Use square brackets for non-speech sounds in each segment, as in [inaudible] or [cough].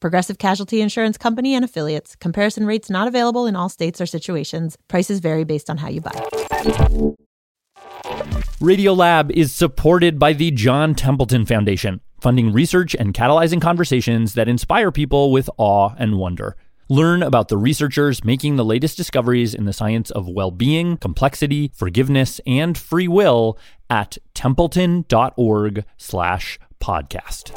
Progressive Casualty Insurance Company and affiliates. Comparison rates not available in all states or situations. Prices vary based on how you buy. Radiolab is supported by the John Templeton Foundation, funding research and catalyzing conversations that inspire people with awe and wonder. Learn about the researchers making the latest discoveries in the science of well-being, complexity, forgiveness, and free will at templeton.org slash podcast.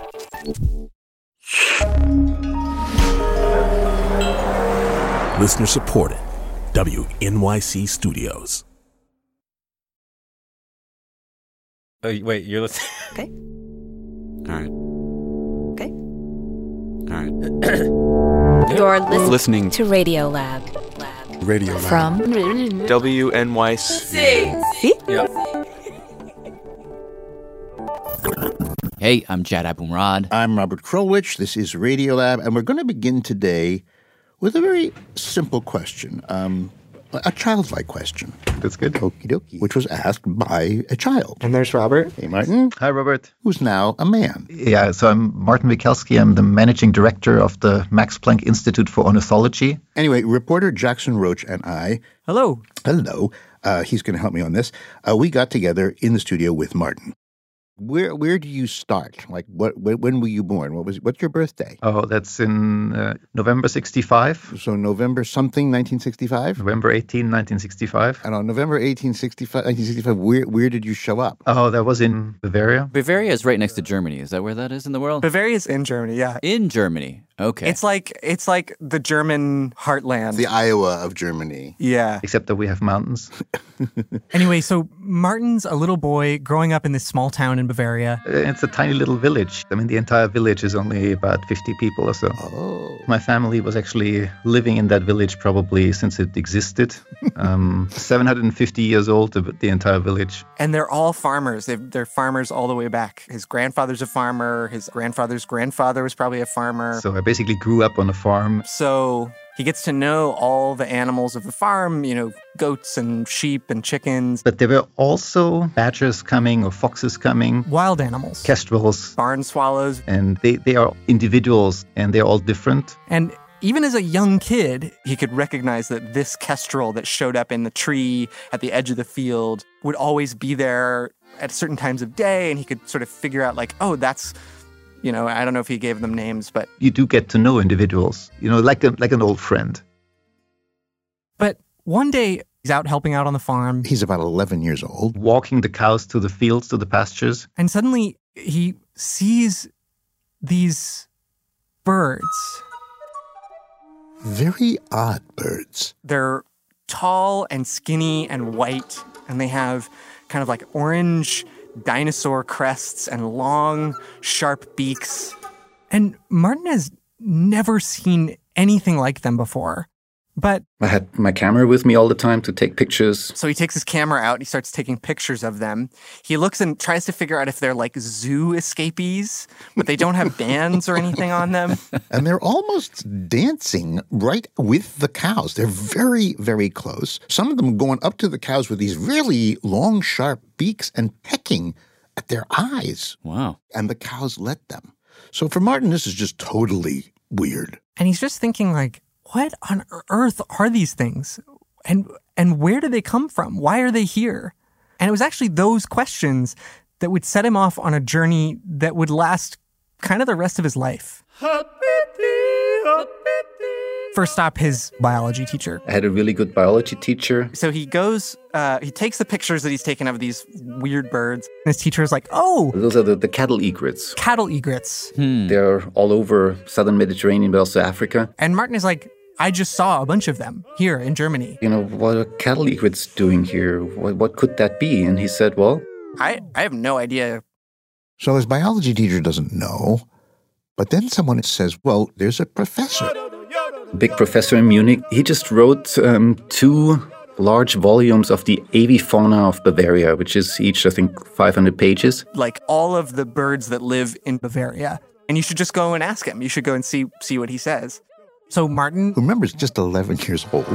Listener supported. WNYC Studios. Oh, wait, you're listening. [laughs] Okay. All right. Okay. All right. [coughs] You're listening, Listening to Radio Lab. Lab. Radio Lab. From WNYC. See? [laughs] Hey, I'm Jad Abumrad. I'm Robert Krulwich. This is Radiolab, and we're going to begin today with a very simple question, um, a childlike question. That's good. Okie dokie. Which was asked by a child. And there's Robert. Hey, Martin, Hi, Robert. who's now a man. Yeah, so I'm Martin Wikelski. I'm the managing director of the Max Planck Institute for Ornithology. Anyway, reporter Jackson Roach and I, Hello. hello, uh, he's going to help me on this. Uh, we got together in the studio with Martin. Where where do you start? Like, what when, when were you born? What was what's your birthday? Oh, that's in uh, November 65, So November something, 1965. November 18, 1965. And on November 1865, 1965, where where did you show up? Oh, that was in Bavaria. Bavaria is right next to Germany. Is that where that is in the world? Bavaria is in Germany, yeah. In Germany. Okay. It's like it's like the German heartland. The Iowa of Germany. yeah. Except that we have mountains. [laughs] Anyway, so Martin's a little boy growing up in this small town in Bavaria. It's a tiny little village. I mean, the entire village is only about 50 people or so. Oh. My family was actually living in that village probably since it existed. [laughs] Um, 750 years old, the, the entire village. And they're all farmers. They've, they're farmers all the way back. His grandfather's a farmer. His grandfather's grandfather was probably a farmer. So I basically grew up on a farm. So he gets to know all the animals of the farm, you know, goats and sheep and chickens, But there were also badgers coming or foxes coming, Wild animals. kestrels, barn swallows. and they, they are individuals and they're all different. And even as a young kid, He could recognize that this kestrel that showed up in the tree at the edge of the field would always be there at certain times of day. And he could sort of figure out, like, oh, that's, you know, I don't know if he gave them names, but You do get to know individuals, you know, like a, like an old friend. but one day he's out helping out on the farm, He's about 11 years old. Walking the cows to the fields, to the pastures. and suddenly he sees these birds. Very odd birds. they're tall and skinny and white. And they have kind of like orange dinosaur crests and long, sharp beaks. And Martin has never seen anything like them before. But I had my camera with me all the time to take pictures. So he takes his camera out and he starts taking pictures of them. He looks and tries to figure out if they're like zoo escapees, but they don't have bands or anything on them. [laughs] And they're almost dancing right with the cows. They're very, very close. Some of them going up to the cows with these really long, sharp beaks and pecking at their eyes. wow. And the cows let them. So for Martin, this is just totally weird. and he's just thinking like, what on earth are these things? And and where do they come from? Why are they here? And it was actually those questions that would set him off on a journey that would last kind of the rest of his life. First stop, his biology teacher. I had a really good biology teacher. So he goes, uh, he takes the pictures that he's taken of these weird birds. And his teacher is like, oh, Those are the, the cattle egrets. cattle egrets. They're all over southern Mediterranean, but also Africa. And Martin is like, I just saw a bunch of them here in Germany. You know, what are cattle egrets doing here? What, what could that be? And he said, well, I, I have no idea. So his biology teacher doesn't know. But then someone says, well, there's a professor. big professor in Munich, he just wrote um, two large volumes of the avifauna of Bavaria, which is each, I think, 500 pages. Like all of the birds that live in Bavaria. And you should just go and ask him. You should go and see see what he says. So Martin, who remembers just 11 years old,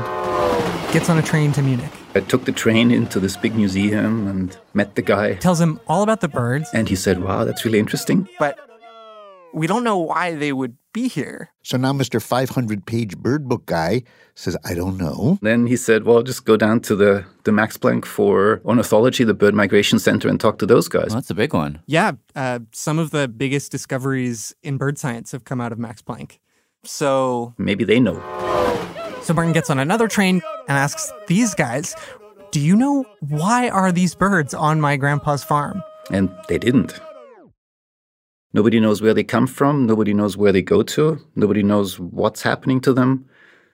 gets on a train to Munich. I took the train into this big museum and met the guy. Tells him all about the birds. And he said, wow, that's really interesting. But we don't know why they would be here. So now Mr. 500 page bird book guy says, I don't know. Then he said, well, just go down to the, the Max Planck for Ornithology, the Bird Migration Center, and talk to those guys. Well, that's a big one. Yeah. Uh, some of the biggest discoveries in bird science have come out of Max Planck. So maybe they know. So Martin gets on another train and asks these guys, Do you know why are these birds on my grandpa's farm? And they didn't. Nobody knows where they come from. Nobody knows where they go to. Nobody knows what's happening to them.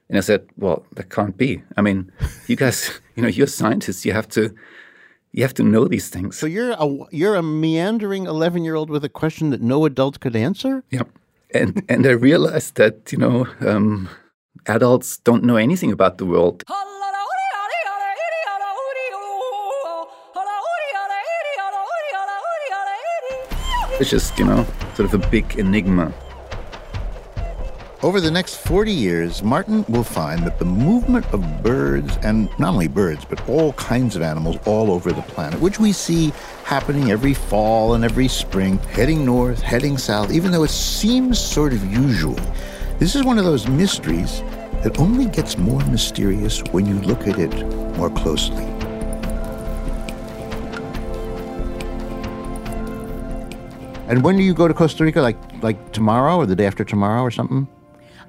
And I said, well, that can't be. I mean, you guys, [laughs] you know, you're scientists. You have to, you have to know these things. So you're a you're a meandering eleven year old with a question that no adult could answer. Yep. And and I realized that you know um, adults don't know anything about the world. It's just, you know, sort of a big enigma. Over the next 40 years, Martin will find that the movement of birds, and not only birds, but all kinds of animals all over the planet, which we see happening every fall and every spring, heading north, heading south, even though it seems sort of usual. This is one of those mysteries that only gets more mysterious when you look at it more closely. And when do you go to Costa Rica? Like like tomorrow or the day after tomorrow or something?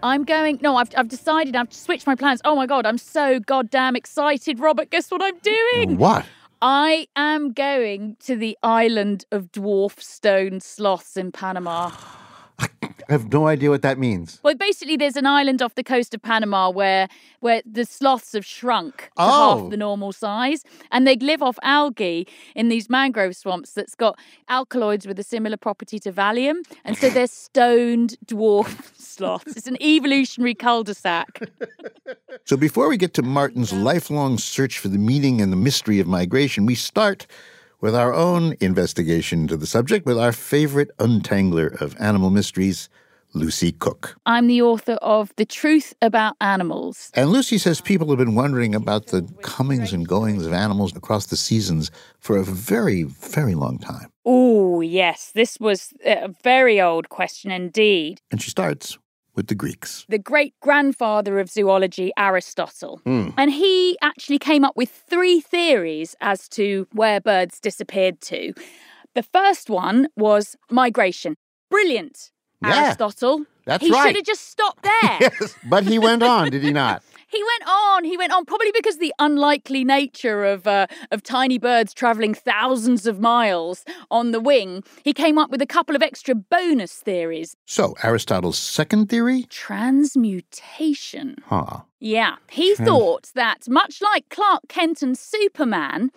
I'm going. No, I've, I've decided. I've switched my plans. Oh my god, I'm so goddamn excited, Robert. Guess what I'm doing? What? I am going to the island of dwarf stone sloths in Panama. [gasps] [gasps] I have no idea what that means. Well, basically, there's an island off the coast of Panama where where the sloths have shrunk to Oh. half the normal size, and they live off algae in these mangrove swamps that's got alkaloids with a similar property to Valium, and so they're [laughs] stoned dwarf [laughs] sloths. It's an evolutionary cul-de-sac. So before we get to Martin's lifelong search for the meaning and the mystery of migration, we start with our own investigation into the subject with our favorite untangler of animal mysteries, Lucy Cooke. I'm the author of The Truth About Animals. And Lucy says people have been wondering about the comings and goings of animals across the seasons for a very, very long time. Oh, yes, this was a very old question indeed. And she starts with the Greeks. The great grandfather of zoology, Aristotle. Hmm. And he actually came up with three theories as to where birds disappeared to. The first one was migration. Brilliant, Yeah, Aristotle. that's he right. should have just stopped there. [laughs] Yes, but he went on, did he not? [laughs] He went on. He went on, probably because the unlikely nature of uh, of tiny birds traveling thousands of miles on the wing. He came up with a couple of extra bonus theories. So, Aristotle's second theory? Transmutation. Huh. Yeah, he Trans- thought that much like Clark Kent and Superman,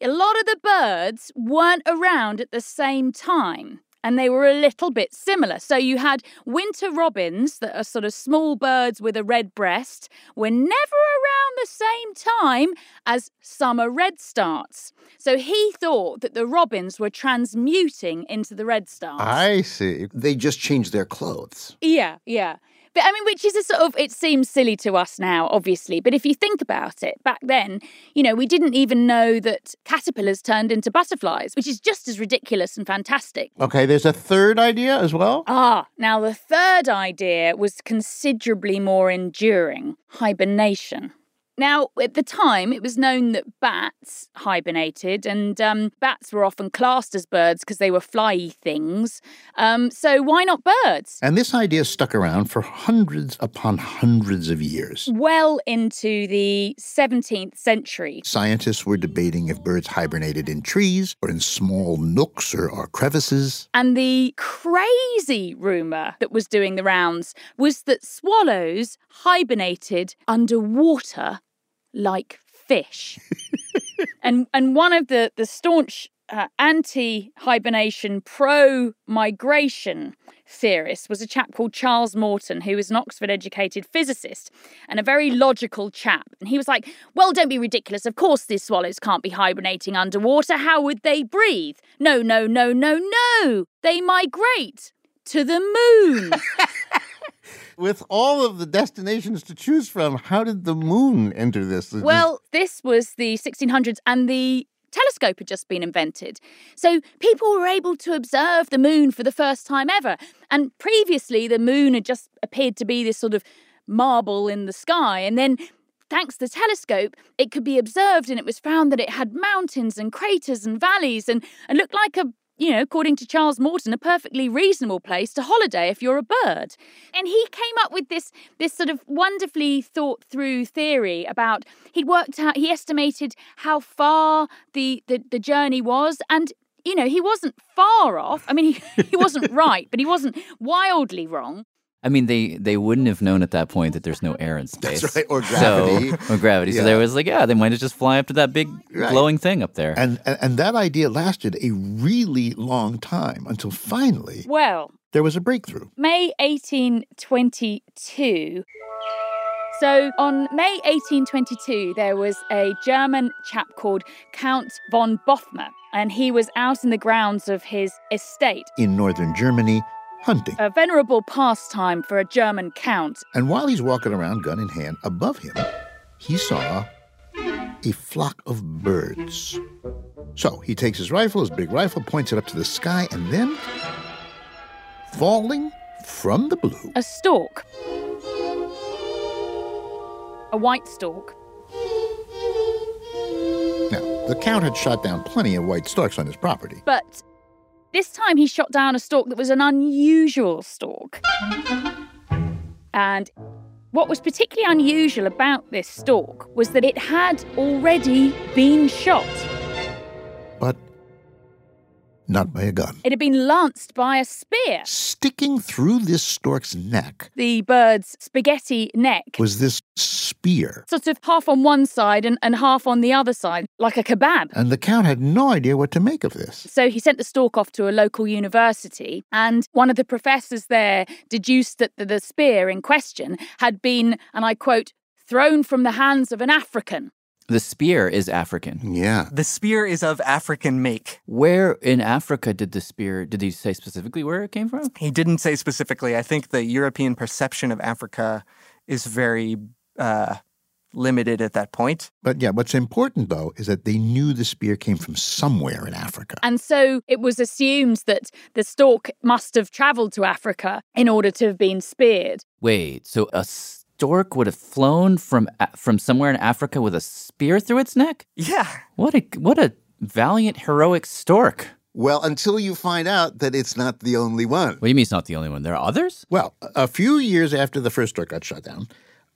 a lot of the birds weren't around at the same time. And they were a little bit similar. So you had winter robins that are sort of small birds with a red breast, were never around the same time as summer redstarts. So he thought that the robins were transmuting into the redstarts. I see. They just changed their clothes. Yeah, yeah. But I mean, which is a sort of, it seems silly to us now, obviously. But if you think about it, back then, you know, we didn't even know that caterpillars turned into butterflies, which is just as ridiculous and fantastic. Okay, there's a third idea as well. Ah, now the third idea was considerably more enduring hibernation. Now, at the time, it was known that bats hibernated, and um, bats were often classed as birds because they were flyy things. Um, so, why not birds? And this idea stuck around for hundreds upon hundreds of years. Well into the 17th century. Scientists were debating if birds hibernated in trees or in small nooks or, or crevices. And the crazy rumour that was doing the rounds was that swallows hibernated underwater like fish. and and one of the, the staunch uh, anti hibernation, pro migration theorist was a chap called Charles Morton, who was an Oxford educated physicist and a very logical chap. And he was like, Well, don't be ridiculous. Of course, these swallows can't be hibernating underwater. How would they breathe? No, no, no, no, no. They migrate to the moon. [laughs] With all of the destinations to choose from, how did the moon enter this? Well, this was the 1600s, and the telescope had just been invented. So people were able to observe the moon for the first time ever. And previously, the moon had just appeared to be this sort of marble in the sky. And then thanks to the telescope, it could be observed, and it was found that it had mountains and craters and valleys and, and looked like a you know, according to Charles Morton, a perfectly reasonable place to holiday if you're a bird. And he came up with this this sort of wonderfully thought through theory about he'd worked out he estimated how far the the, the journey was and you know, he wasn't far off. I mean, he, he wasn't [laughs] right, but he wasn't wildly wrong. I mean, they they wouldn't have known at that point that there's no air in space. That's right, or gravity. So, or gravity. So Yeah. there was like, yeah, they might have just fly up to that big Right. glowing thing up there. And, and and that idea lasted a really long time until finally Well, there was a breakthrough. May 1822. So on May 1822, there was a German chap called Count von Bothmer, and he was out in the grounds of his estate, in northern Germany hunting. a venerable pastime for a German count. And while he's walking around, gun in hand, above him, he saw a flock of birds. So he takes his rifle, his big rifle, points it up to the sky, and then, falling from the blue, A stork. A white stork. now, the Count had shot down plenty of white storks on his property. But this time he shot down a stork that was an unusual stork. And what was particularly unusual about this stork was that it had already been shot. But not by a gun. It had been lanced by a spear. Sticking through this stork's neck The bird's spaghetti neck, was this spear. sort of half on one side and, and half on the other side, like a kebab. And the Count had no idea what to make of this. So he sent the stork off to a local university, and one of the professors there deduced that the, the spear in question had been, and I quote, thrown from the hands of an African. the spear is African. Yeah. The spear is of African make. Where in Africa did the spear, did he say specifically where it came from? He didn't say specifically. I think the European perception of Africa is very uh, limited at that point. But yeah, what's important though is that they knew the spear came from somewhere in Africa. And so it was assumed that the stork must have traveled to Africa in order to have been speared. Wait, so a stork would have flown from from somewhere in Africa with a spear through its neck? Yeah. What a what a valiant heroic stork. Well, until you find out that it's not the only one. What do you mean it's not the only one? There are others? Well, a a few years after the first stork got shot down,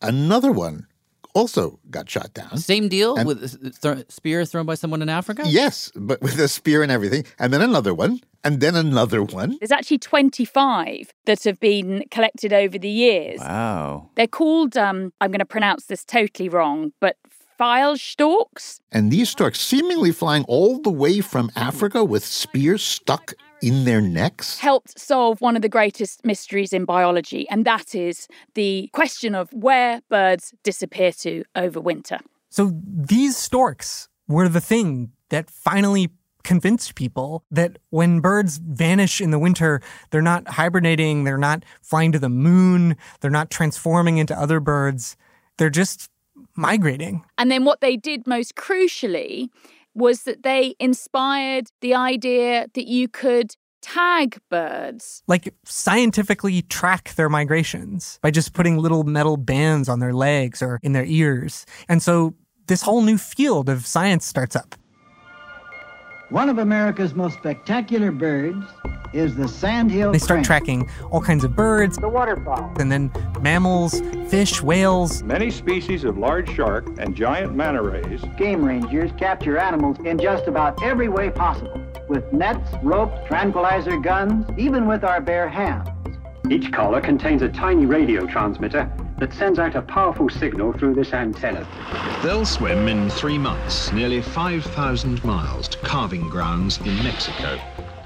another one also got shot down. Same deal And- with a th- spear thrown by someone in Africa? Yes, but with a spear and everything. And then another one, and then another one. There's actually 25 that have been collected over the years. Wow. They're called, um, I'm going to pronounce this totally wrong, but file storks. And these storks seemingly flying all the way from Africa with spears stuck in their necks. helped solve one of the greatest mysteries in biology, and that is the question of where birds disappear to over winter. So these storks were the thing that finally convinced people that when birds vanish in the winter, they're not hibernating, they're not flying to the moon, they're not transforming into other birds, they're just migrating. And then what they did most crucially was that they inspired the idea that you could tag birds. Like scientifically track their migrations by just putting little metal bands on their legs or in their ears. And so this whole new field of science starts up. One of America's most spectacular birds is the sandhill They start crane. tracking all kinds of birds, the waterfowl, and then mammals, fish, whales. Many species of large shark and giant manta rays. Game rangers capture animals in just about every way possible with nets, ropes, tranquilizer guns, even with our bare hands. Each collar contains a tiny radio transmitter that sends out a powerful signal through this antenna. They'll swim in three months, nearly 5,000 miles to calving grounds in Mexico.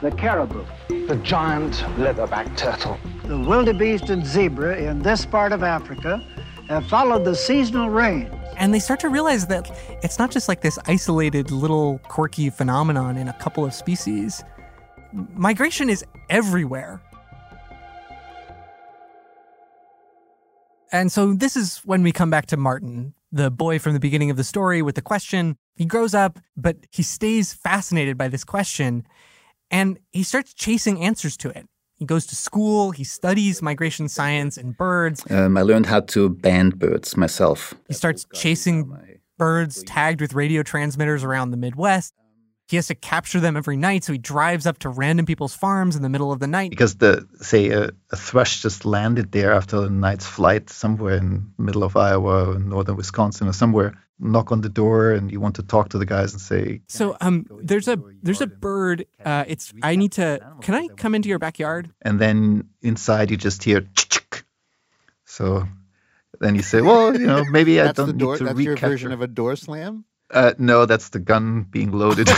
The caribou. The giant leatherback turtle. The wildebeest and zebra in this part of Africa have followed the seasonal rains. And they start to realize that it's not just like this isolated little quirky phenomenon in a couple of species. Migration is everywhere. And so this is when we come back to Martin, the boy from the beginning of the story with the question. He grows up, but he stays fascinated by this question and he starts chasing answers to it. He goes to school, he studies migration science and birds. Um, I learned how to band birds myself. He starts chasing birds tagged with radio transmitters around the Midwest. He has to capture them every night, so he drives up to random people's farms in the middle of the night. Because the say a, a thrush just landed there after a night's flight somewhere in the middle of Iowa or northern Wisconsin or somewhere. Knock on the door and you want to talk to the guys and say. So um, there's a there's a bird. Uh, it's I need to. Can I come into your backyard? And then inside you just hear. So then you say, well, you know, maybe I That's don't the door. need to That's your recapture. version of a door slam. Uh, no, that's the gun being loaded. [laughs]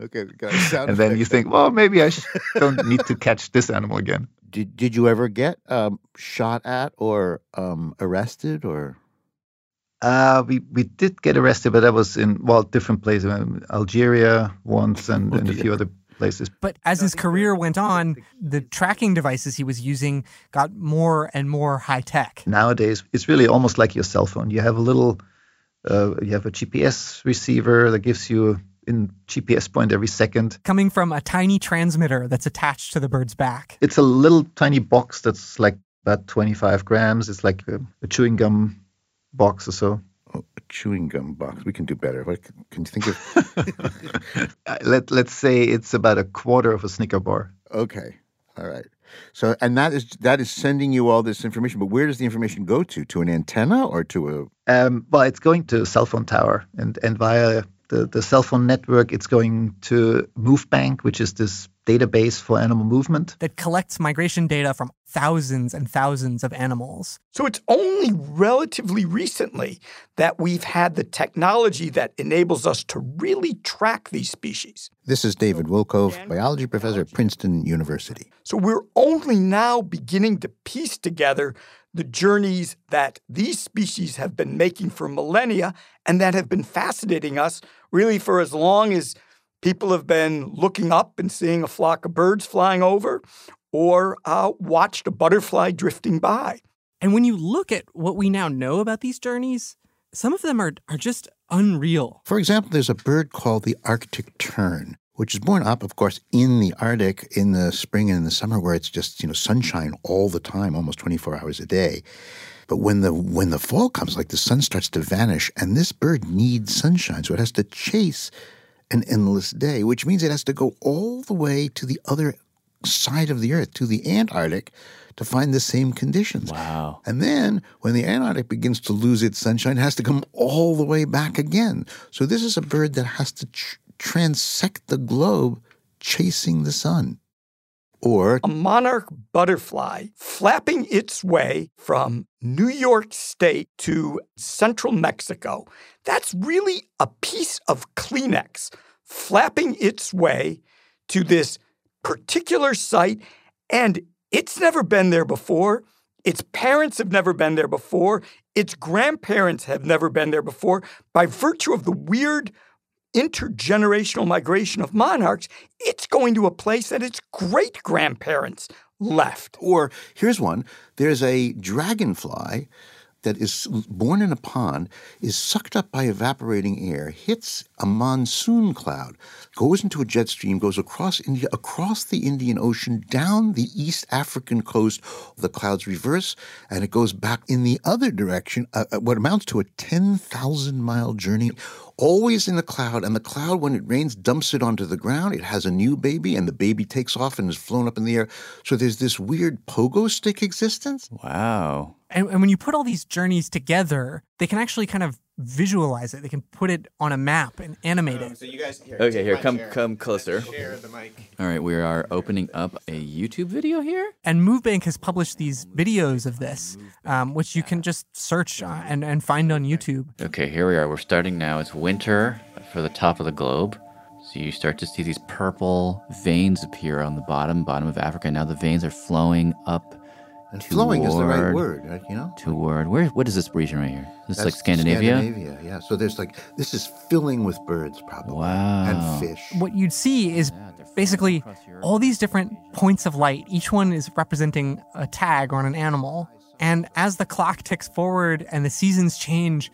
okay, got a sound and then you think, well, maybe I sh- don't need to catch this animal again. Did Did you ever get um, shot at or um, arrested or? Uh, we, we did get arrested, but that was in, well, different places. um, Algeria once and, and a few other places. But as his career went on, the tracking devices he was using got more and more high tech. Nowadays, it's really almost like your cell phone. You have a little, uh, you have a GPS receiver that gives you in GPS point every second. Coming from a tiny transmitter that's attached to the bird's back. It's a little tiny box that's like about 25 grams. It's like a, a chewing gum box or so. Oh, a chewing gum box. We can do better. What can, can you think of? [laughs] Uh, Let, let's say it's about a quarter of a Snicker bar. okay, all right. So, and that is that is sending you all this information. But where does the information go to? To an antenna or to a? Um, well, it's going to a cell phone tower, and, and via the, the cell phone network, it's going to MoveBank, which is this database for animal movement. that collects migration data from thousands and thousands of animals. So it's only relatively recently that we've had the technology that enables us to really track these species. This is David Wilcove, biology professor at Princeton University. So we're only now beginning to piece together the journeys that these species have been making for millennia and that have been fascinating us really for as long as people have been looking up and seeing a flock of birds flying over or uh, watched a butterfly drifting by. And when you look at what we now know about these journeys, some of them are, are just unreal. For example, there's a bird called the Arctic tern, which is born up, of course, in the Arctic in the spring and in the summer, where it's just you know sunshine all the time, almost 24 hours a day. But when the when the fall comes, like the sun starts to vanish, and this bird needs sunshine, so it has to chase an endless day, which means it has to go all the way to the other side of the earth, to the Antarctic, to find the same conditions. Wow. And then when the Antarctic begins to lose its sunshine, it has to come all the way back again. So this is a bird that has to tr- transect the globe chasing the sun. Or a monarch butterfly flapping its way from New York State to central Mexico. That's really a piece of Kleenex flapping its way to this particular site, and it's never been there before. Its parents have never been there before. Its grandparents have never been there before. By virtue of the weird intergenerational migration of monarchs, it's going to a place that its great grandparents left. Or here's one there's a dragonfly that is born in a pond, is sucked up by evaporating air, hits a monsoon cloud, goes into a jet stream, goes across India, across the Indian Ocean, down the East African coast. The clouds reverse, and it goes back in the other direction, uh, uh, what amounts to a 10,000 mile journey. Always in the cloud, and the cloud, when it rains, dumps it onto the ground. It has a new baby, and the baby takes off and is flown up in the air. So there's this weird pogo stick existence. Wow. And, and when you put all these journeys together, they can actually kind of visualize it. They can put it on a map and animate it. So you guys here. Okay, here, come chair. come closer. Share the mic. All right, we are opening up a YouTube video here. And MoveBank has published these videos of this, um, which you can just search uh, and, and find on YouTube. Okay, here we are. We're starting now. It's winter for the top of the globe. So you start to see these purple veins appear on the bottom, bottom of Africa. Now the veins are flowing up. And flowing is the right word, right? You know? Toward where? What is this region right here? This is like Scandinavia. Scandinavia, yeah. So there's like this is filling with birds, probably, Wow. and fish. What you'd see is basically all these different points of light. Each one is representing a tag on an animal. And as the clock ticks forward and the seasons change,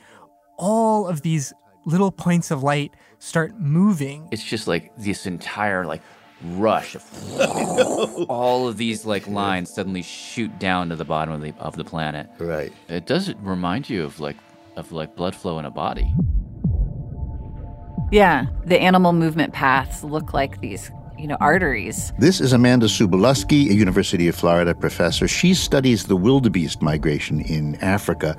all of these little points of light start moving. It's just like this entire like rush of [laughs] all of these like lines suddenly shoot down to the bottom of the of the planet. Right. It does remind you of like of like blood flow in a body. Yeah, the animal movement paths look like these, you know, arteries. This is Amanda Subalusky, a University of Florida professor. She studies the wildebeest migration in Africa.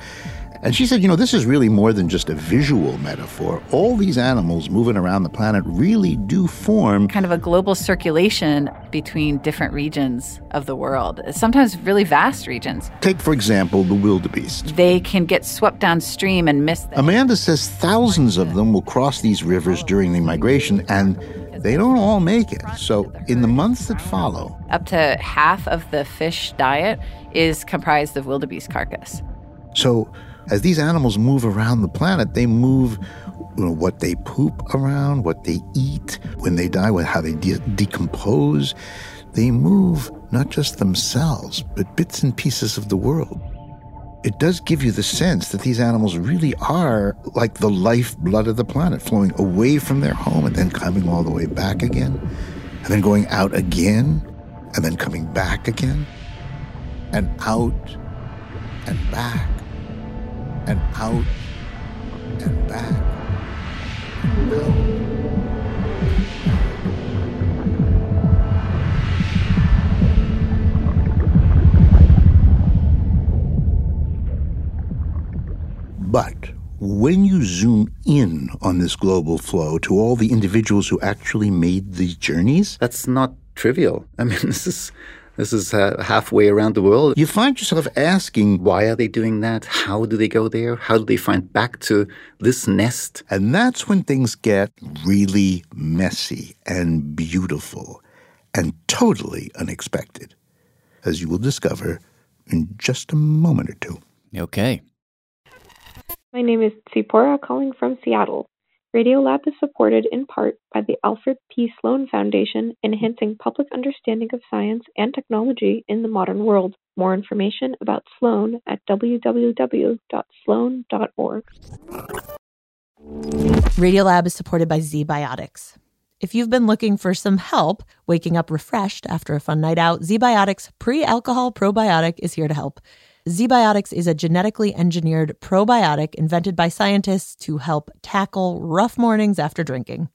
And she said, you know, this is really more than just a visual metaphor. All these animals moving around the planet really do form Kind of a global circulation between different regions of the world, sometimes really vast regions. Take, for example, the wildebeest. They can get swept downstream and miss them. Amanda says thousands of them will cross these rivers during the migration, and they don't all make it. So, in the months that follow, Up to half of the fish diet is comprised of wildebeest carcass. So, as these animals move around the planet, they move you know, what they poop around, what they eat, when they die, how they de- decompose. They move not just themselves, but bits and pieces of the world. It does give you the sense that these animals really are like the lifeblood of the planet, flowing away from their home and then coming all the way back again, and then going out again, and then coming back again, and out and back and out and back. and out. But when you zoom in on this global flow to all the individuals who actually made these journeys, That's not trivial. I mean, [laughs] this is this is uh, halfway around the world. you find yourself asking, Why are they doing that? How do they go there? How do they find back to this nest? and that's when things get really messy and beautiful and totally unexpected, as you will discover in just a moment or two. Okay. My name is Tsipora calling from Seattle. Radiolab is supported in part by the Alfred P. Sloan Foundation, enhancing public understanding of science and technology in the modern world. More information about Sloan at www.sloan.org. Radiolab is supported by ZBiotics. If you've been looking for some help waking up refreshed after a fun night out, ZBiotics pre alcohol probiotic is here to help. ZBiotics is a genetically engineered probiotic invented by scientists to help tackle rough mornings after drinking.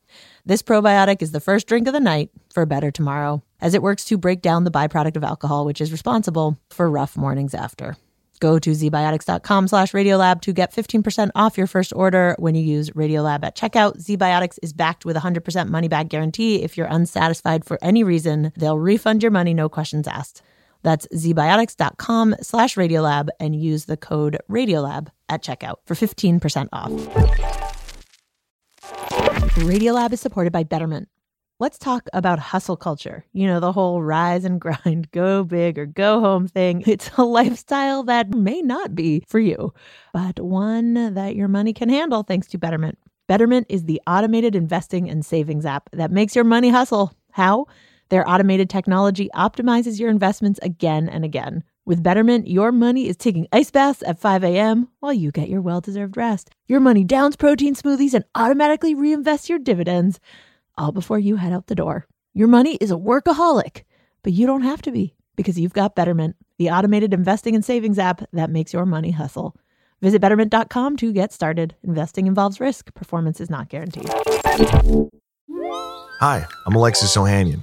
This probiotic is the first drink of the night for a better tomorrow, as it works to break down the byproduct of alcohol, which is responsible for rough mornings after. Go to zbiotics.com slash radiolab to get 15% off your first order when you use Radiolab at checkout. ZBiotics is backed with a 100% money back guarantee. If you're unsatisfied for any reason, they'll refund your money, no questions asked. That's zbiotics.com slash radiolab and use the code radiolab at checkout for 15% off. Radiolab is supported by Betterment. Let's talk about hustle culture. You know, the whole rise and grind, [laughs] go big or go home thing. It's a lifestyle that may not be for you, but one that your money can handle thanks to Betterment. Betterment is the automated investing and savings app that makes your money hustle. How? Their automated technology optimizes your investments again and again. With Betterment, your money is taking ice baths at 5 a.m. while you get your well deserved rest. Your money downs protein smoothies and automatically reinvests your dividends all before you head out the door. Your money is a workaholic, but you don't have to be because you've got Betterment, the automated investing and savings app that makes your money hustle. Visit betterment.com to get started. Investing involves risk, performance is not guaranteed. Hi, I'm Alexis Ohanian.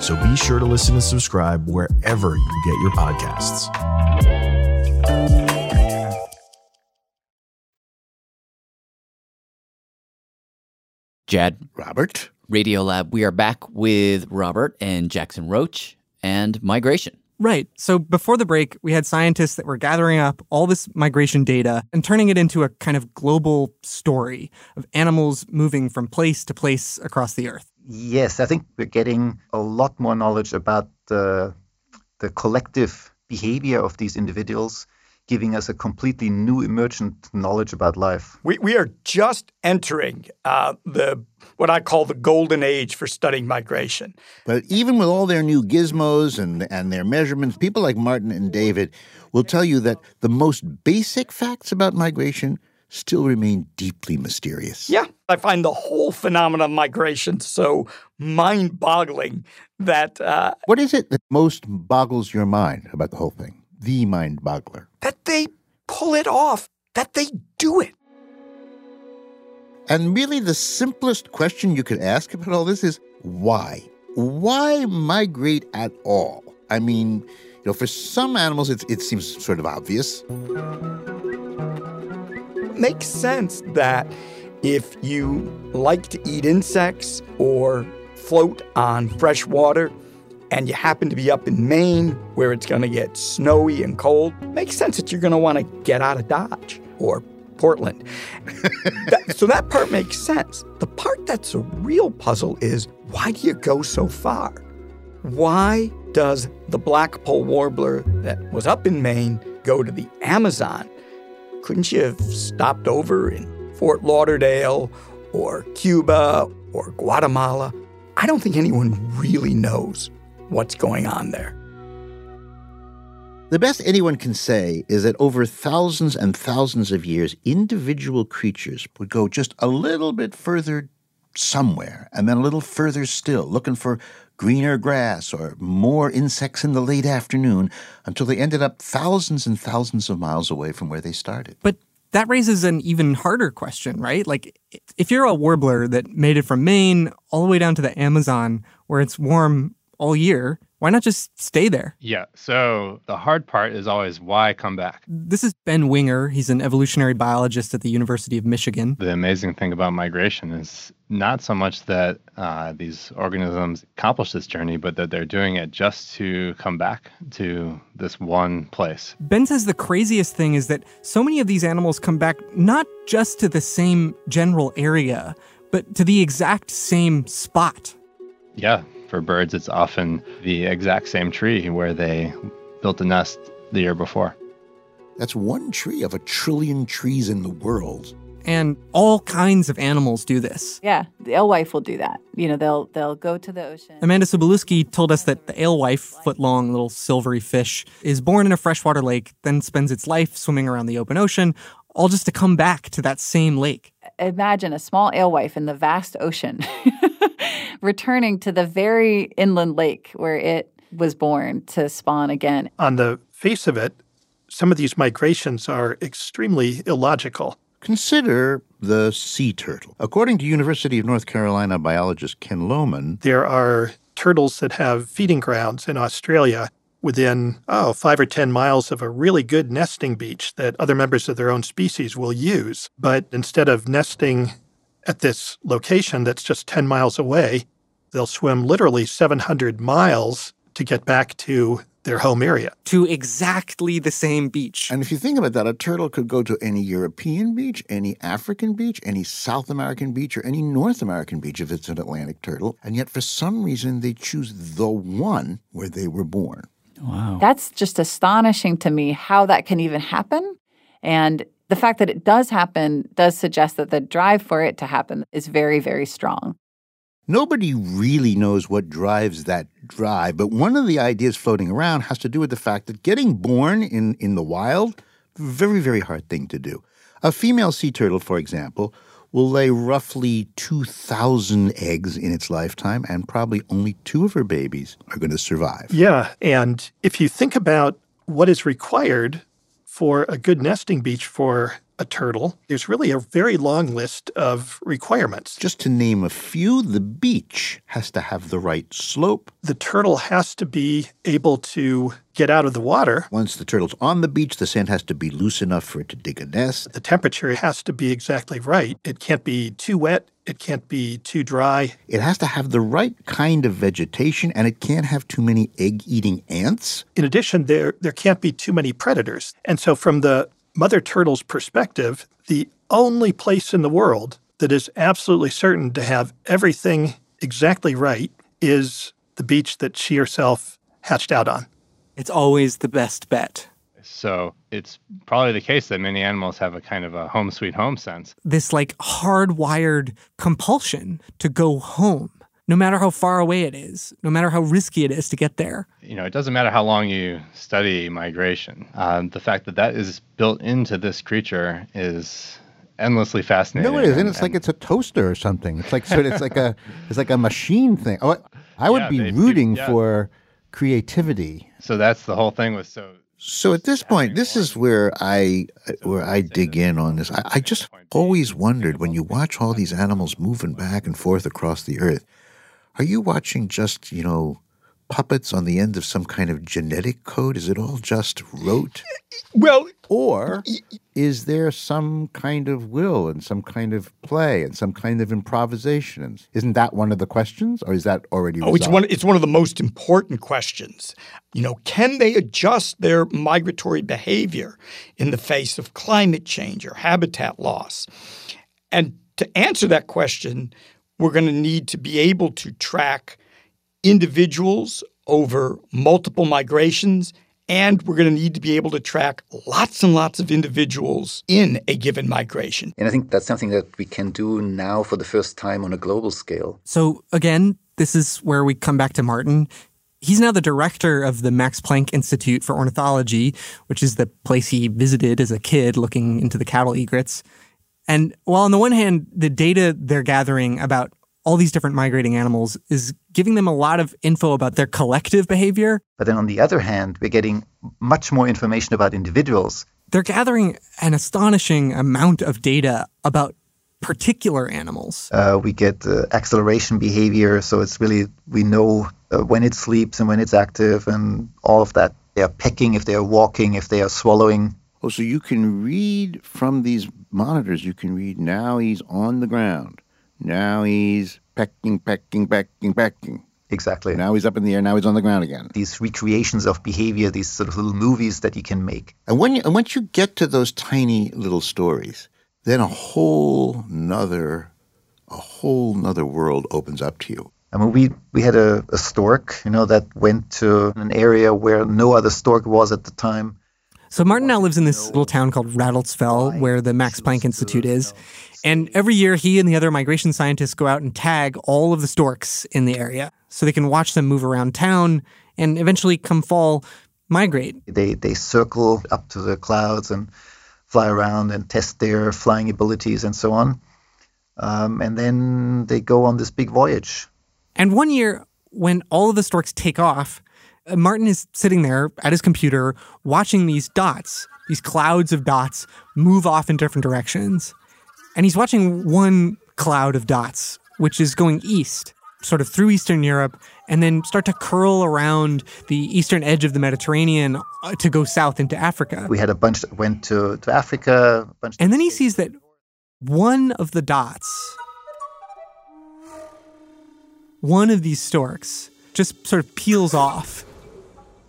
so be sure to listen and subscribe wherever you get your podcasts. Jad. Robert. Radiolab. We are back with Robert and Jackson Roach and migration. Right. So before the break, we had scientists that were gathering up all this migration data and turning it into a kind of global story of animals moving from place to place across the earth. Yes, I think we're getting a lot more knowledge about the, the collective behavior of these individuals, giving us a completely new emergent knowledge about life. We, we are just entering uh, the what I call the golden age for studying migration. But even with all their new gizmos and, and their measurements, people like Martin and David will tell you that the most basic facts about migration still remain deeply mysterious. Yeah, I find the whole phenomenon of migration so mind boggling that. Uh, what is it that most boggles your mind about the whole thing? The mind boggler. That they pull it off, that they do it. And really, the simplest question you could ask about all this is why? Why migrate at all? I mean, you know, for some animals, it, it seems sort of obvious. Makes sense that if you like to eat insects or float on fresh water, and you happen to be up in Maine where it's going to get snowy and cold, makes sense that you're going to want to get out of Dodge or Portland. [laughs] that, so that part makes sense. The part that's a real puzzle is why do you go so far? Why does the blackpoll warbler that was up in Maine go to the Amazon? Couldn't you have stopped over in Fort Lauderdale or Cuba or Guatemala? I don't think anyone really knows what's going on there. The best anyone can say is that over thousands and thousands of years, individual creatures would go just a little bit further somewhere and then a little further still, looking for greener grass or more insects in the late afternoon until they ended up thousands and thousands of miles away from where they started. But that raises an even harder question, right? Like, if you're a warbler that made it from Maine all the way down to the Amazon where it's warm all year, why not just stay there? Yeah. So the hard part is always why come back? This is Ben Winger. He's an evolutionary biologist at the University of Michigan. The amazing thing about migration is not so much that uh, these organisms accomplish this journey, but that they're doing it just to come back to this one place. Ben says the craziest thing is that so many of these animals come back not just to the same general area, but to the exact same spot. Yeah, for birds, it's often the exact same tree where they built a nest the year before. That's one tree of a trillion trees in the world. And all kinds of animals do this. Yeah, the alewife will do that. You know, they'll they'll go to the ocean. Amanda Subalusky told us that the alewife, foot-long little silvery fish, is born in a freshwater lake, then spends its life swimming around the open ocean, all just to come back to that same lake. Imagine a small alewife in the vast ocean [laughs] returning to the very inland lake where it was born to spawn again. On the face of it, some of these migrations are extremely illogical. Consider the sea turtle. According to University of North Carolina biologist Ken Lohmann, there are turtles that have feeding grounds in Australia within, oh, five or 10 miles of a really good nesting beach that other members of their own species will use. But instead of nesting at this location that's just 10 miles away, they'll swim literally 700 miles to get back to their home area. To exactly the same beach. And if you think about that, a turtle could go to any European beach, any African beach, any South American beach, or any North American beach if it's an Atlantic turtle. And yet, for some reason, they choose the one where they were born. Wow. That's just astonishing to me how that can even happen. And the fact that it does happen does suggest that the drive for it to happen is very, very strong. Nobody really knows what drives that drive, but one of the ideas floating around has to do with the fact that getting born in, in the wild, very, very hard thing to do. A female sea turtle, for example, will lay roughly 2,000 eggs in its lifetime, and probably only two of her babies are going to survive. Yeah. And if you think about what is required for a good nesting beach for a turtle, there's really a very long list of requirements. Just to name a few, the beach has to have the right slope. The turtle has to be able to get out of the water. Once the turtle's on the beach, the sand has to be loose enough for it to dig a nest. The temperature has to be exactly right. It can't be too wet, it can't be too dry. It has to have the right kind of vegetation, and it can't have too many egg eating ants. In addition, there, there can't be too many predators. And so, from the mother turtle's perspective, the only place in the world that is absolutely certain to have everything exactly right is the beach that she herself hatched out on. It's always the best bet. So it's probably the case that many animals have a kind of a home sweet home sense. This like hardwired compulsion to go home, no matter how far away it is, no matter how risky it is to get there. You know, it doesn't matter how long you study migration. Um, the fact that that is built into this creature is endlessly fascinating. No, it isn't. and- It's like it's a toaster or something. It's like sort of, it's like a [laughs] it's like a machine thing. Oh, I would Yeah, be they- rooting yeah. for creativity. So that's the whole thing with so So at this point, this is where I where I dig in on this. I, I just always wondered when you watch all these animals moving back and forth across the earth, are you watching just you know puppets on the end of some kind of genetic code? Is it all just rote? Well, or is there some kind of will and some kind of play and some kind of improvisation? Isn't that one of the questions, or is that already? Oh, it's one. It's one of the most important questions. You know, can they adjust their migratory behavior in the face of climate change or habitat loss? And to answer that question, we're going to need to be able to track individuals over multiple migrations. And we're going to need to be able to track lots and lots of individuals in a given migration. And I think that's something that we can do now for the first time on a global scale. So again, this is where we come back to Martin. He's now the director of the Max Planck Institute for Ornithology, which is the place he visited as a kid looking into the cattle egrets. And while on the one hand, the data they're gathering about all these different migrating animals is giving them a lot of info about their collective behavior, But then on the other hand, we're getting much more information about individuals. they're gathering an astonishing amount of data about particular animals. Uh, we get uh, acceleration behavior, so it's really we know uh, when it sleeps and when it's active and all of that. They are pecking, if they are walking, if they are swallowing. Oh, so you can read from these monitors. You can read now he's on the ground. Now he's pecking, pecking, pecking, pecking. Exactly. Now he's up in the air. Now he's on the ground again. These recreations of behavior, these sort of little movies that you can make. And when you, and once you get to those tiny little stories, then a whole nother, a whole nother world opens up to you. I mean, we, we had a, a stork, you know, that went to an area where no other stork was at the time. So Martin now lives in this little town called Radolfzell, where the Max Planck Institute is. And every year, he and the other migration scientists go out and tag all of the storks in the area so they can watch them move around town and eventually, come fall, migrate. They, they circle up to the clouds and fly around and test their flying abilities and so on. Um, and then they go on this big voyage. And one year, when all of the storks take off, Martin is sitting there at his computer watching these dots, these clouds of dots, move off in different directions. And he's watching one cloud of dots, which is going east, sort of through Eastern Europe, and then start to curl around the eastern edge of the Mediterranean uh, to go south into Africa. We had a bunch that went to, to Africa, a bunch And then he sees that one of the dots, one of these storks, just sort of peels off.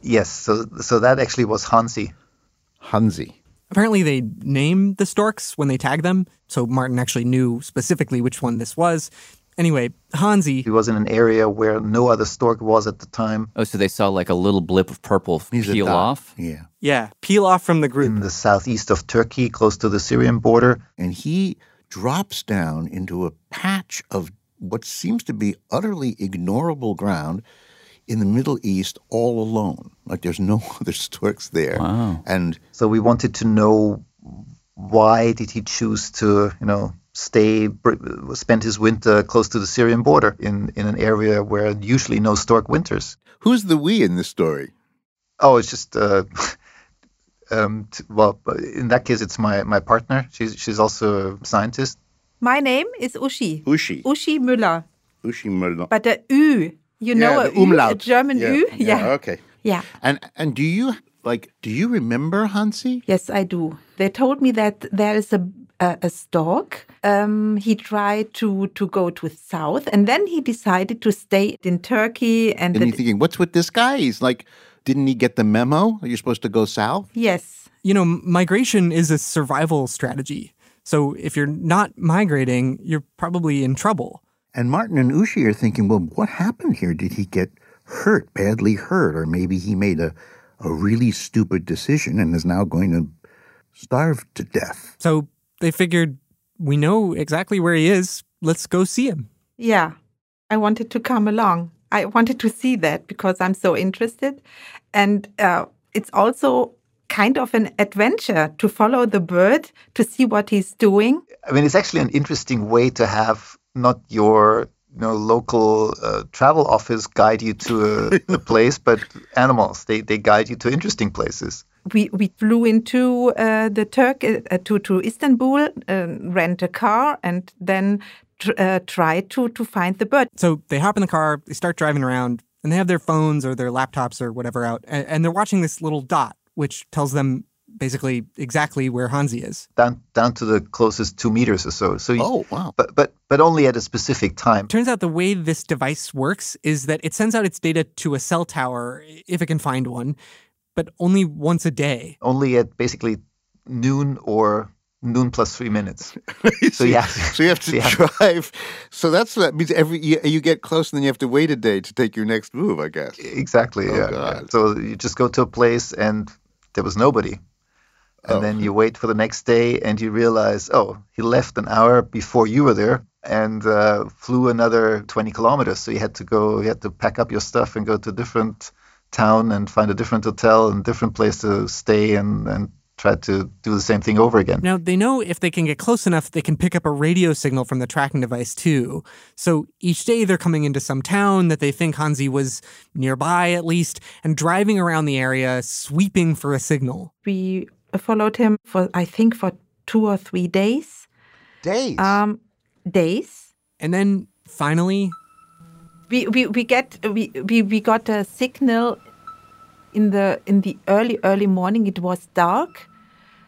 Yes, so so that actually was Hansi. Hansi. Apparently, they name the storks when they tag them, so Martin actually knew specifically which one this was. Anyway, Hansi. He was in an area where no other stork was at the time. Oh, so they saw like a little blip of purple peel off? Yeah. Yeah, peel off from the group. In the southeast of Turkey, close to the Syrian border. And he drops down into a patch of what seems to be utterly ignorable ground in the Middle East all alone. Like there's no [laughs] other storks there. Wow. And So we wanted to know why did he choose to, you know, stay, spend his winter close to the Syrian border in, in an area where usually no stork winters. Who's the we in this story? Oh, it's just uh, [laughs] um, t- well, in that case, it's my my partner. She's she's also a scientist. My name is Uschi. Uschi. Uschi Müller. Uschi Müller. But the Ü, you know, yeah, a the umlaut. a German yeah. Ü? Yeah. Okay. Yeah. And and do you like do you remember Hansi? Yes, I do. They told me that there is a a, a stork. Um, he tried to to go to south, and then he decided to stay in Turkey. And And the- you're thinking, what's with this guy? He's like, didn't he get the memo? You're supposed to go south. yes, You know, migration is a survival strategy. So if you're not migrating, you're probably in trouble. And Martin and Uschi are thinking, well, what happened here? Did he get hurt, badly hurt, or maybe he made a a really stupid decision and is now going to starve to death? So they figured we know exactly where he is. Let's go see him. yeah. I wanted to come along. I wanted to see that because I'm so interested, and uh, it's also kind of an adventure to follow the bird to see what he's doing. I mean, it's actually an interesting way to have not your you know local uh, travel office guide you to a, a [laughs] place, but animals. They they guide you to interesting places. we we flew into uh, the Turk uh, to to Istanbul, uh, rent a car, and then tr- uh, try to to find the bird. So they hop in the car, they start driving around, and they have their phones or their laptops or whatever out, and, and they're watching this little dot, which tells them basically exactly where Hansi is. Down down to the closest two meters or so. So you, oh wow! But but but only at a specific time. Turns out the way this device works is that it sends out its data to a cell tower if it can find one, but only once a day. Only at basically noon or noon plus three minutes. [laughs] so yeah, so you have to [laughs] drive. So that's that means every you, you get close and then you have to wait a day to take your next move. I guess exactly. Oh, yeah, God. So you just go to a place and there was nobody. And Oh. then you wait for the next day and you realize, oh, he left an hour before you were there and uh, flew another 20 kilometers. So you had to go, you had to pack up your stuff and go to a different town and find a different hotel and different place to stay and, and try to do the same thing over again. Now, they know if they can get close enough, they can pick up a radio signal from the tracking device too. So each day they're coming into some town that they think Hansi was nearby at least and driving around the area, sweeping for a signal. We followed him for I think for two or three days. Days. Um, days. And then finally, we we, we get we, we we got a signal in the in the early early morning. It was dark,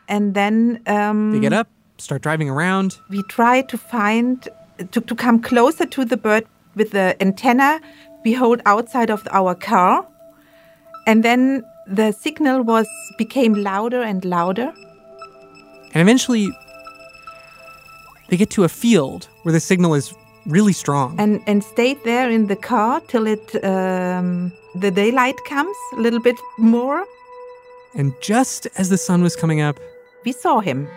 and then um, they get up, start driving around. we try to find to, to come closer to the bird with the antenna we hold outside of our car and then the signal was became louder and louder And eventually they get to a field where the signal is really strong. and and stayed there in the car till it um, the daylight comes a little bit more And just as the sun was coming up, we saw him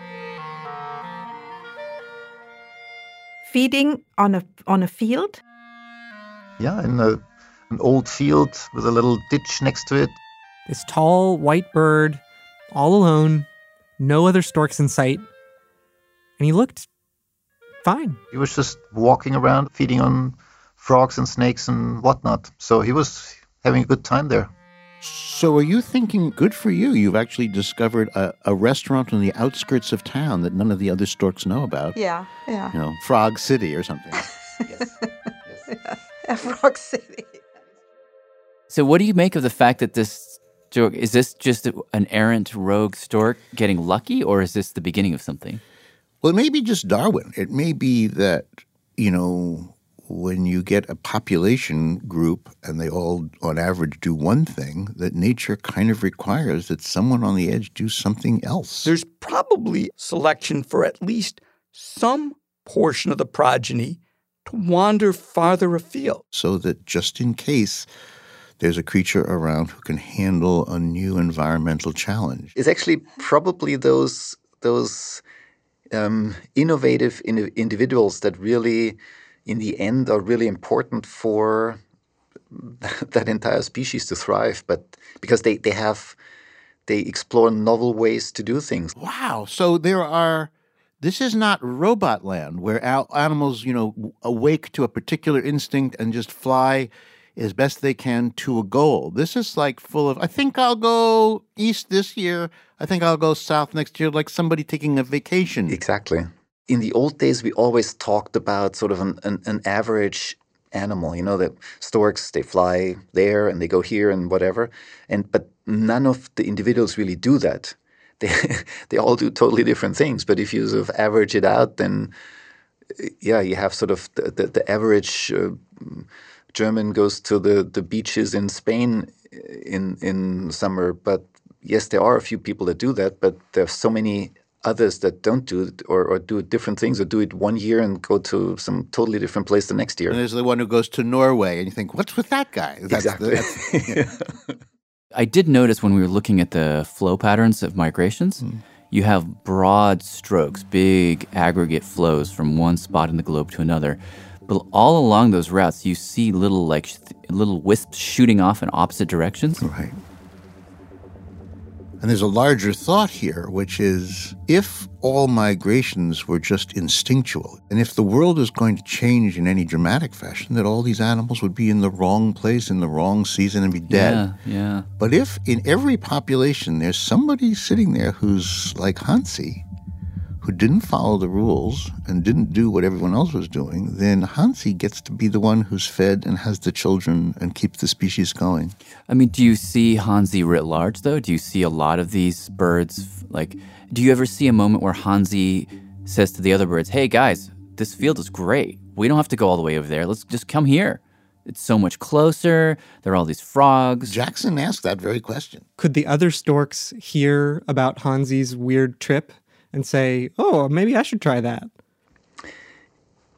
feeding on a on a field Yeah, in a, an old field with a little ditch next to it. This tall white bird, all alone, no other storks in sight. And he looked fine. He was just walking around, feeding on frogs and snakes and whatnot. So he was having a good time there. So are you thinking, good for you? You've actually discovered a, a restaurant on the outskirts of town that none of the other storks know about. yeah yeah You know, Frog City or something. [laughs] Yes, [laughs] frog city So, what do you make of the fact that this stork is this just an errant rogue stork getting lucky, or is this the beginning of something? Well, it may be just Darwin. It may be that, you know, when you get a population group and they all, on average, do one thing, that nature kind of requires that someone on the edge do something else. There's probably selection for at least some portion of the progeny to wander farther afield. so that just in case there's a creature around who can handle a new environmental challenge. It's actually probably those those um, innovative in- individuals that really, in the end, are really important for [laughs] that entire species to thrive. But because they, they have they explore novel ways to do things. Wow. So there are This is not robot land where al- animals, you know, awake to a particular instinct and just fly as best they can to a goal. This is like full of, I think I'll go east this year. I think I'll go south next year, like somebody taking a vacation. Exactly. In the old days, we always talked about sort of an, an, an average animal. You know, the storks, they fly there and they go here and whatever. And but none of the individuals really do that. [laughs] They they all do totally different things. But if you sort of average it out, then yeah, you have sort of the, the, the average uh, German goes to the, the beaches in Spain in in summer. But yes, there are a few people that do that, but there are so many others that don't do it or, or do different things or do it one year and go to some totally different place the next year. And there's the one who goes to Norway, and you think, what's with that guy? That's Exactly. that's- yeah. [laughs] I did notice when we were looking at the flow patterns of migrations, hmm. you have broad strokes, big aggregate flows from one spot in the globe to another. But all along those routes, you see little like little wisps shooting off in opposite directions. Right. And there's a larger thought here, which is if all migrations were just instinctual, and if the world is going to change in any dramatic fashion, that all these animals would be in the wrong place in the wrong season and be dead. Yeah, yeah. But if in every population there's somebody sitting there who's like Hansi, who didn't follow the rules and didn't do what everyone else was doing, then Hansi gets to be the one who's fed and has the children and keeps the species going. I mean, do you see Hansi writ large though? Do you see a lot of these birds? Like, do you ever see a moment where Hansi says to the other birds, "Hey guys, this field is great. We don't have to go all the way over there. Let's just come here. It's so much closer. There are all these frogs." Jackson asked that very question. Could the other storks hear about Hansi's weird trip and say, "Oh, maybe I should try that"?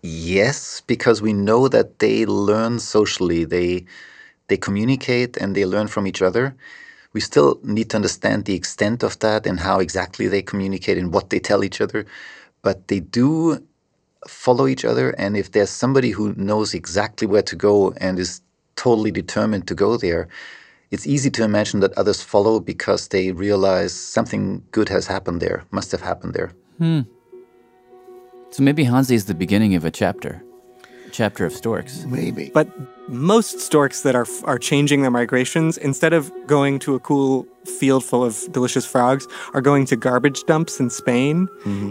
Yes, because we know that they learn socially. They they communicate and they learn from each other. We still need to understand the extent of that and how exactly they communicate and what they tell each other. But they do follow each other and if there's somebody who knows exactly where to go and is totally determined to go there, it's easy to imagine that others follow because they realize something good has happened there, must have happened there. Hmm. So maybe Hansi is the beginning of a chapter, a chapter of storks. Maybe. But most storks that are are changing their migrations, instead of going to a cool field full of delicious frogs, are going to garbage dumps in Spain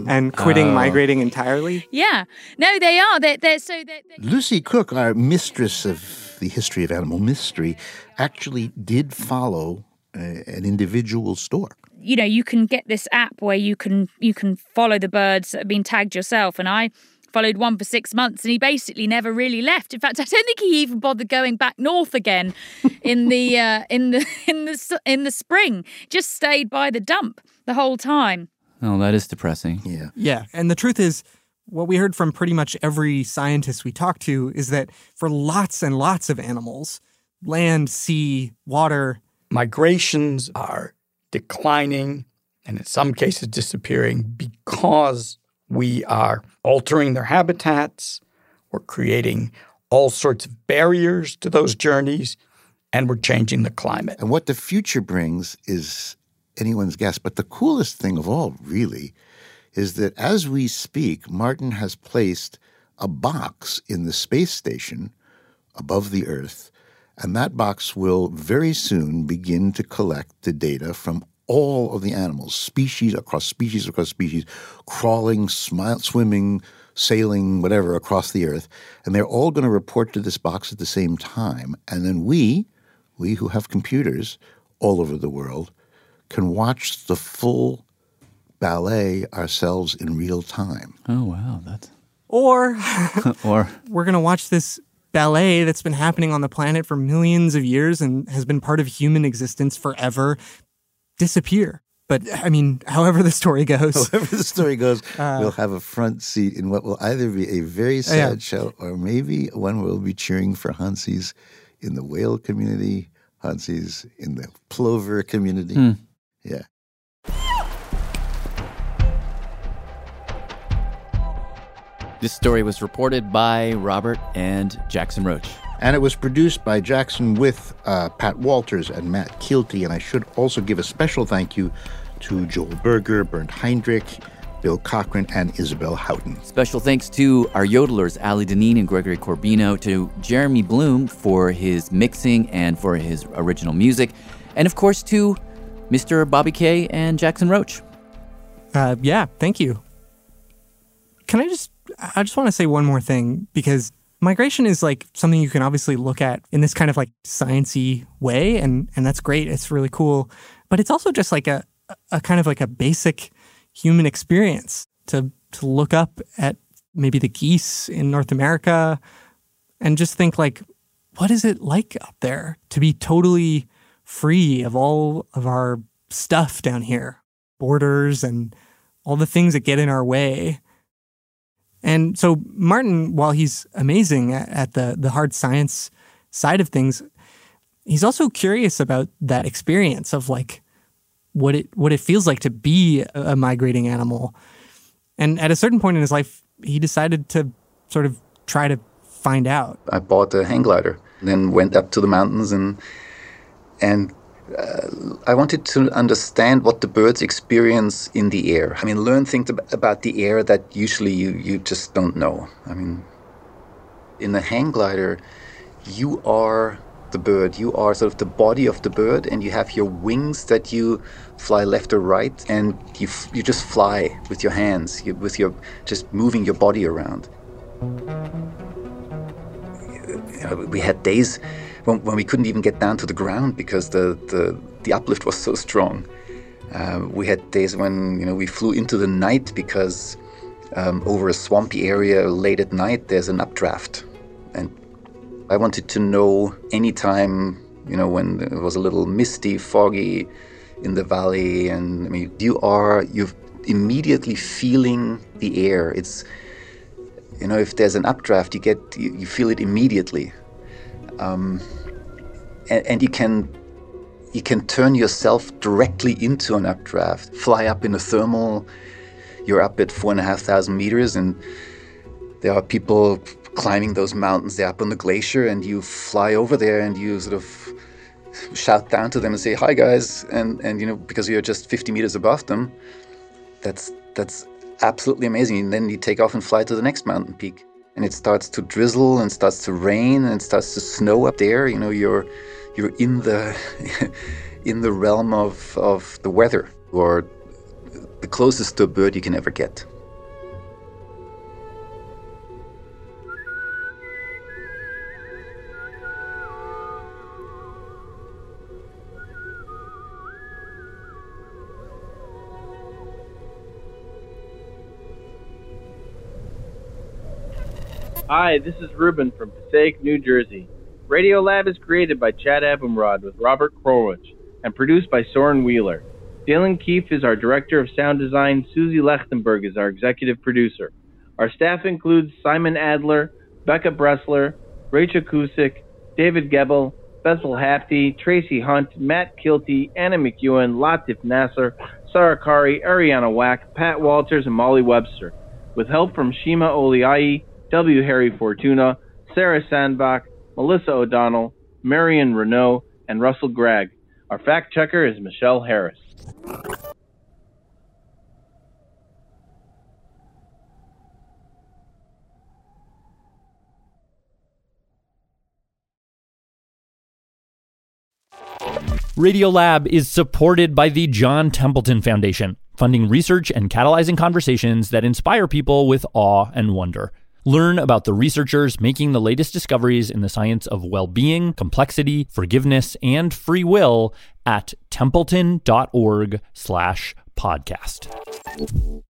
and quitting Oh. migrating entirely. Yeah. No, they are. They're, they're so they're, Lucy Cooke, our mistress of the history of animal mystery, actually did follow uh, an individual stork. you know you can get this app where you can you can follow the birds that have been tagged yourself and i followed one for six months and he basically never really left in fact i don't think he even bothered going back north again in the uh, [laughs] in the in the in the spring just stayed by the dump the whole time Oh, that is depressing. Yeah. Yeah. And the truth is, what we heard from pretty much every scientist we talked to is that for lots and lots of animals, land, sea, water, migrations are declining and in some cases disappearing because we are altering their habitats, we're creating all sorts of barriers to those journeys, and we're changing the climate. And what the future brings is anyone's guess. But the coolest thing of all, really, is that as we speak, Martin has placed a box in the space station above the Earth, and that box will very soon begin to collect the data from all of the animals, species across species across species, crawling, smile, swimming, sailing, whatever, across the Earth. And they're all going to report to this box at the same time. And then we, we who have computers all over the world, can watch the full ballet ourselves in real time. Oh wow, that's or [laughs] or [laughs] we're going to watch this ballet that's been happening on the planet for millions of years and has been part of human existence forever disappear. But I mean, however the story goes. [laughs] However the story goes, Uh, we'll have a front seat in what will either be a very sad Yeah. show or maybe one where we'll be cheering for Hansies in the whale community, Hansies in the plover community. Hmm. Yeah. This story was reported by Robert and Jackson Roach. And it was produced by Jackson with uh, Pat Walters and Matt Kielty. And I should also give a special thank you to Joel Berger, Bernd Heinrich, Bill Cochran, and Isabel Houghton. Special thanks to our yodelers, Ali Deneen and Gregory Corbino, to Jeremy Bloom for his mixing and for his original music, and of course to Mr. Bobby Kay and Jackson Roach. Uh, yeah, thank you. Can I just, I just want to say one more thing because migration is like something you can obviously look at in this kind of like sciency way, and and that's great. It's really cool, but it's also just like a a kind of like a basic human experience to to look up at maybe the geese in North America and just think like, what is it like up there to be totally free of all of our stuff down here, borders and all the things that get in our way. And so Martin, while he's amazing at the the hard science side of things, he's also curious about that experience of like what it what it feels like to be a migrating animal. And at a certain point in his life, he decided to sort of try to find out. I bought a hang glider, then went up to the mountains and and uh, I wanted to understand what the birds experience in the air. I mean, learn things about the air that usually you, you just don't know. I mean, in the hang glider, you are the bird. You are sort of the body of the bird, and you have your wings that you fly left or right, and you you just fly with your hands, you, with your just moving your body around. You know, we had days when, when, we couldn't even get down to the ground because the the, the uplift was so strong. Uh, we had days when you know we flew into the night because um, over a swampy area late at night there's an updraft, and I wanted to know anytime, you know, when it was a little misty, foggy in the valley, and I mean, you are you're immediately feeling the air. It's you know, if there's an updraft, you get you, you feel it immediately, um, and, and you can you can turn yourself directly into an updraft. Fly up in a thermal. You're up at four and a half thousand meters, and there are people climbing those mountains. They're up on the glacier, and you fly over there and you sort of shout down to them and say, "Hi, guys!" And and you know because you're just 50 meters above them, that's that's absolutely amazing. And then you take off and fly to the next mountain peak, and it starts to drizzle and starts to rain and it starts to snow up there. You know, you're you're in the in the realm of of the weather, or the closest to a bird you can ever get. Hi, this is Ruben from Passaic, New Jersey. Radiolab is created by Jad Abumrad with Robert Krulwich and produced by Soren Wheeler. Dylan Keefe is our director of sound design. Susie Lechtenberg is our executive producer. Our staff includes Simon Adler, Becca Bressler, Rachel Cusick, David Gebel, Bethel Habte, Tracy Hunt, Matt Kielty, Anna McEwen, Latif Nasser, Sarah Qari, Ariana Wack, Pat Walters, and Molly Webster, with help from Shima Oliai, W. Harry Fortuna, Sarah Sandbach, Melissa O'Donnell, Marion Renault, and Russell Gregg. Our fact checker is Michelle Harris. Radiolab is supported by the John Templeton Foundation, funding research and catalyzing conversations that inspire people with awe and wonder. Learn about the researchers making the latest discoveries in the science of well being, complexity, forgiveness, and free will at templeton.org slash podcast.